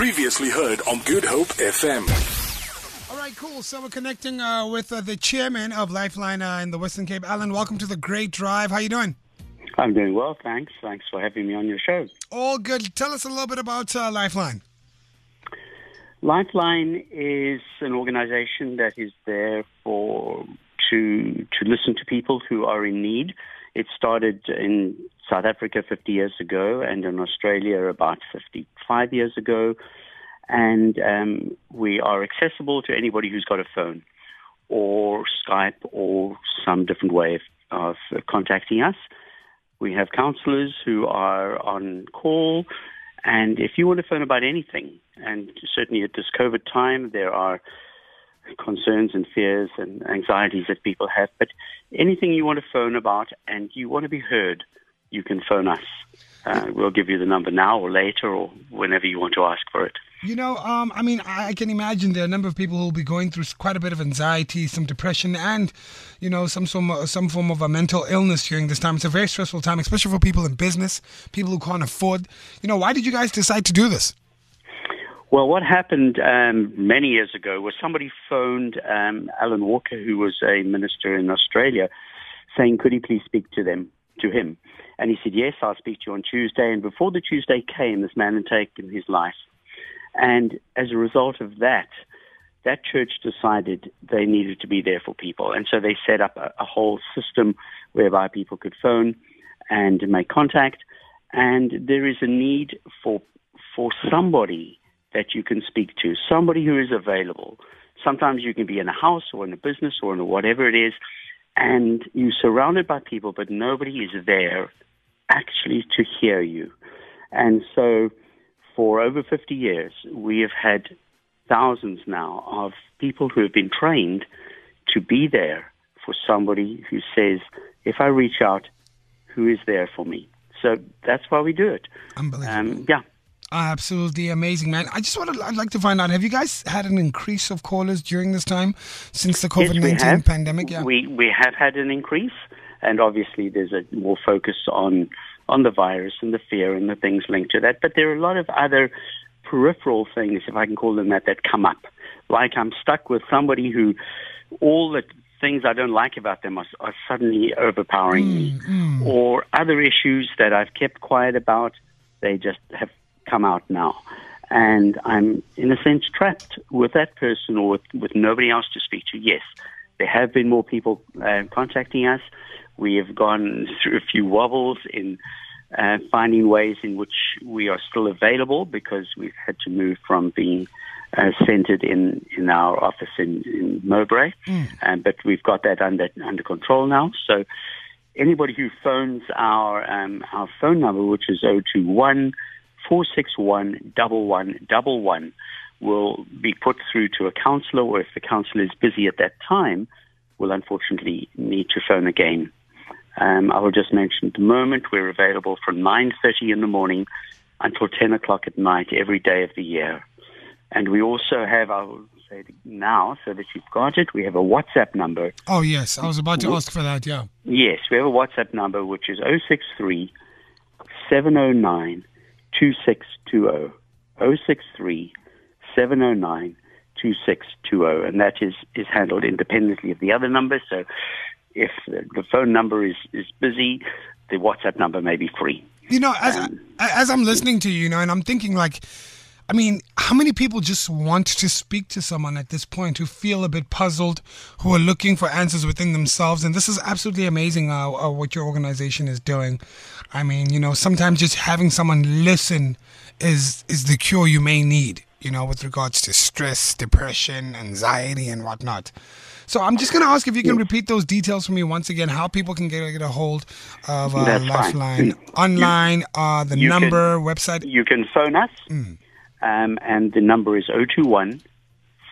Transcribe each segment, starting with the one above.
Previously heard on Good Hope FM. All right, cool. So we're connecting uh, with uh, the chairman of Lifeline uh, in the Western Cape. Allan, welcome to the Great Drive. How you doing? I'm doing well, thanks. Thanks for having me on your show. All good. Tell us a little bit about uh, Lifeline. Lifeline is an organization that is there for to to listen to people who are in need. It started in South Africa 50 years ago and in Australia about 55 years ago. And um, we are accessible to anybody who's got a phone or Skype or some different way of, of contacting us. We have counselors who are on call. And if you want to phone about anything, and certainly at this COVID time, there are concerns and fears and anxieties that people have. But anything you want to phone about and you want to be heard, you can phone us. Uh, we'll give you the number now or later or whenever you want to ask for it. You know, um, I mean, I can imagine there are a number of people who will be going through quite a bit of anxiety, some depression, and you know, some some some form of a mental illness during this time. It's a very stressful time, especially for people in business, people who can't afford. You know, why did you guys decide to do this? Well, what happened um, many years ago was somebody phoned um, Alan Walker, who was a minister in Australia, saying, "Could he please speak to them, to him?" And he said, "Yes, I'll speak to you on Tuesday." And before the Tuesday came, this man had taken his life. And as a result of that, that church decided they needed to be there for people, and so they set up a, a whole system whereby people could phone and make contact. And there is a need for for somebody that you can speak to, somebody who is available. Sometimes you can be in a house or in a business or in a whatever it is, and you're surrounded by people, but nobody is there actually to hear you. And so for over 50 years, we have had thousands now of people who have been trained to be there for somebody who says, if I reach out, who is there for me? So that's why we do it. Unbelievable. Um, yeah. Absolutely amazing, man. I just wanted, I'd like to find out, have you guys had an increase of callers during this time since the COVID 19 yes, pandemic? Yeah. We, we have had an increase, and obviously there's a more focus on, on the virus and the fear and the things linked to that. But there are a lot of other peripheral things, if I can call them that, that come up. Like I'm stuck with somebody who all the things I don't like about them are, are suddenly overpowering mm, me, mm. or other issues that I've kept quiet about, they just have come out now. And I'm, in a sense, trapped with that person or with, with nobody else to speak to. Yes, there have been more people uh, contacting us. We have gone through a few wobbles in uh, finding ways in which we are still available because we've had to move from being uh, centered in, in our office in, in Mowbray. Mm. Um, but we've got that under, under control now. So anybody who phones our, um, our phone number, which is 021 461 1111 will be put through to a counselor, or if the counselor is busy at that time, will unfortunately need to phone again. Um, I will just mention at the moment we're available from 9.30 in the morning until 10 o'clock at night every day of the year. And we also have, I will say now so that you've got it, we have a WhatsApp number. Oh, yes. I was about to ask for that, yeah. Yes, we have a WhatsApp number which is 063 709 2620 063 709 2620. And that is, is handled independently of the other numbers. So if the phone number is, is busy, the WhatsApp number may be free. You know, as, um, as I'm listening to you, you know, and I'm thinking like, I mean, how many people just want to speak to someone at this point who feel a bit puzzled, who are looking for answers within themselves? And this is absolutely amazing uh, uh, what your organization is doing. I mean, you know, sometimes just having someone listen is is the cure you may need. You know, with regards to stress, depression, anxiety, and whatnot. So I'm just going to ask if you can repeat those details for me once again. How people can get, get a hold of uh, Lifeline online, uh, the number, can, website. You can phone us. Mm um, and the number is 021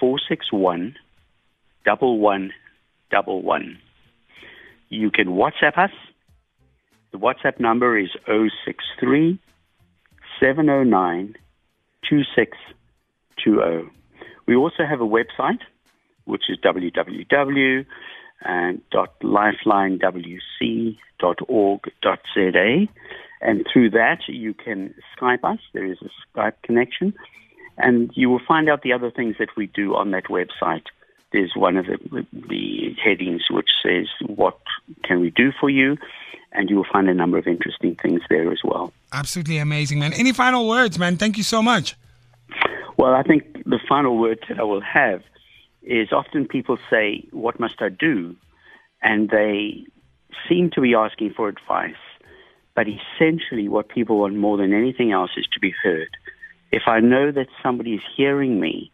461 1111. You can WhatsApp us. The WhatsApp number is 063 709 2620. We also have a website, which is www.lifelinewc.org.za. And through that, you can Skype us. There is a Skype connection. And you will find out the other things that we do on that website. There's one of the, the headings which says, What can we do for you? And you will find a number of interesting things there as well. Absolutely amazing, man. Any final words, man? Thank you so much. Well, I think the final word that I will have is often people say, What must I do? And they seem to be asking for advice. But essentially, what people want more than anything else is to be heard. If I know that somebody is hearing me,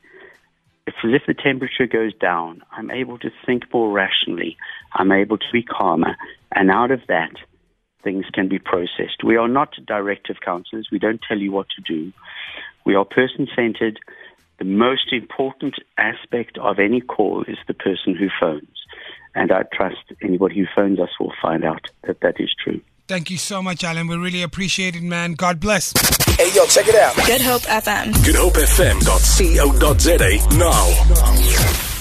it's as if the temperature goes down. I'm able to think more rationally. I'm able to be calmer. And out of that, things can be processed. We are not directive counselors. We don't tell you what to do. We are person centered. The most important aspect of any call is the person who phones. And I trust anybody who phones us will find out that that is true. Thank you so much, Allan. We really appreciate it, man. God bless. Hey, yo, check it out. Good Hope FM. Good Hope FM. Co. GoodHopeFM.co.za now.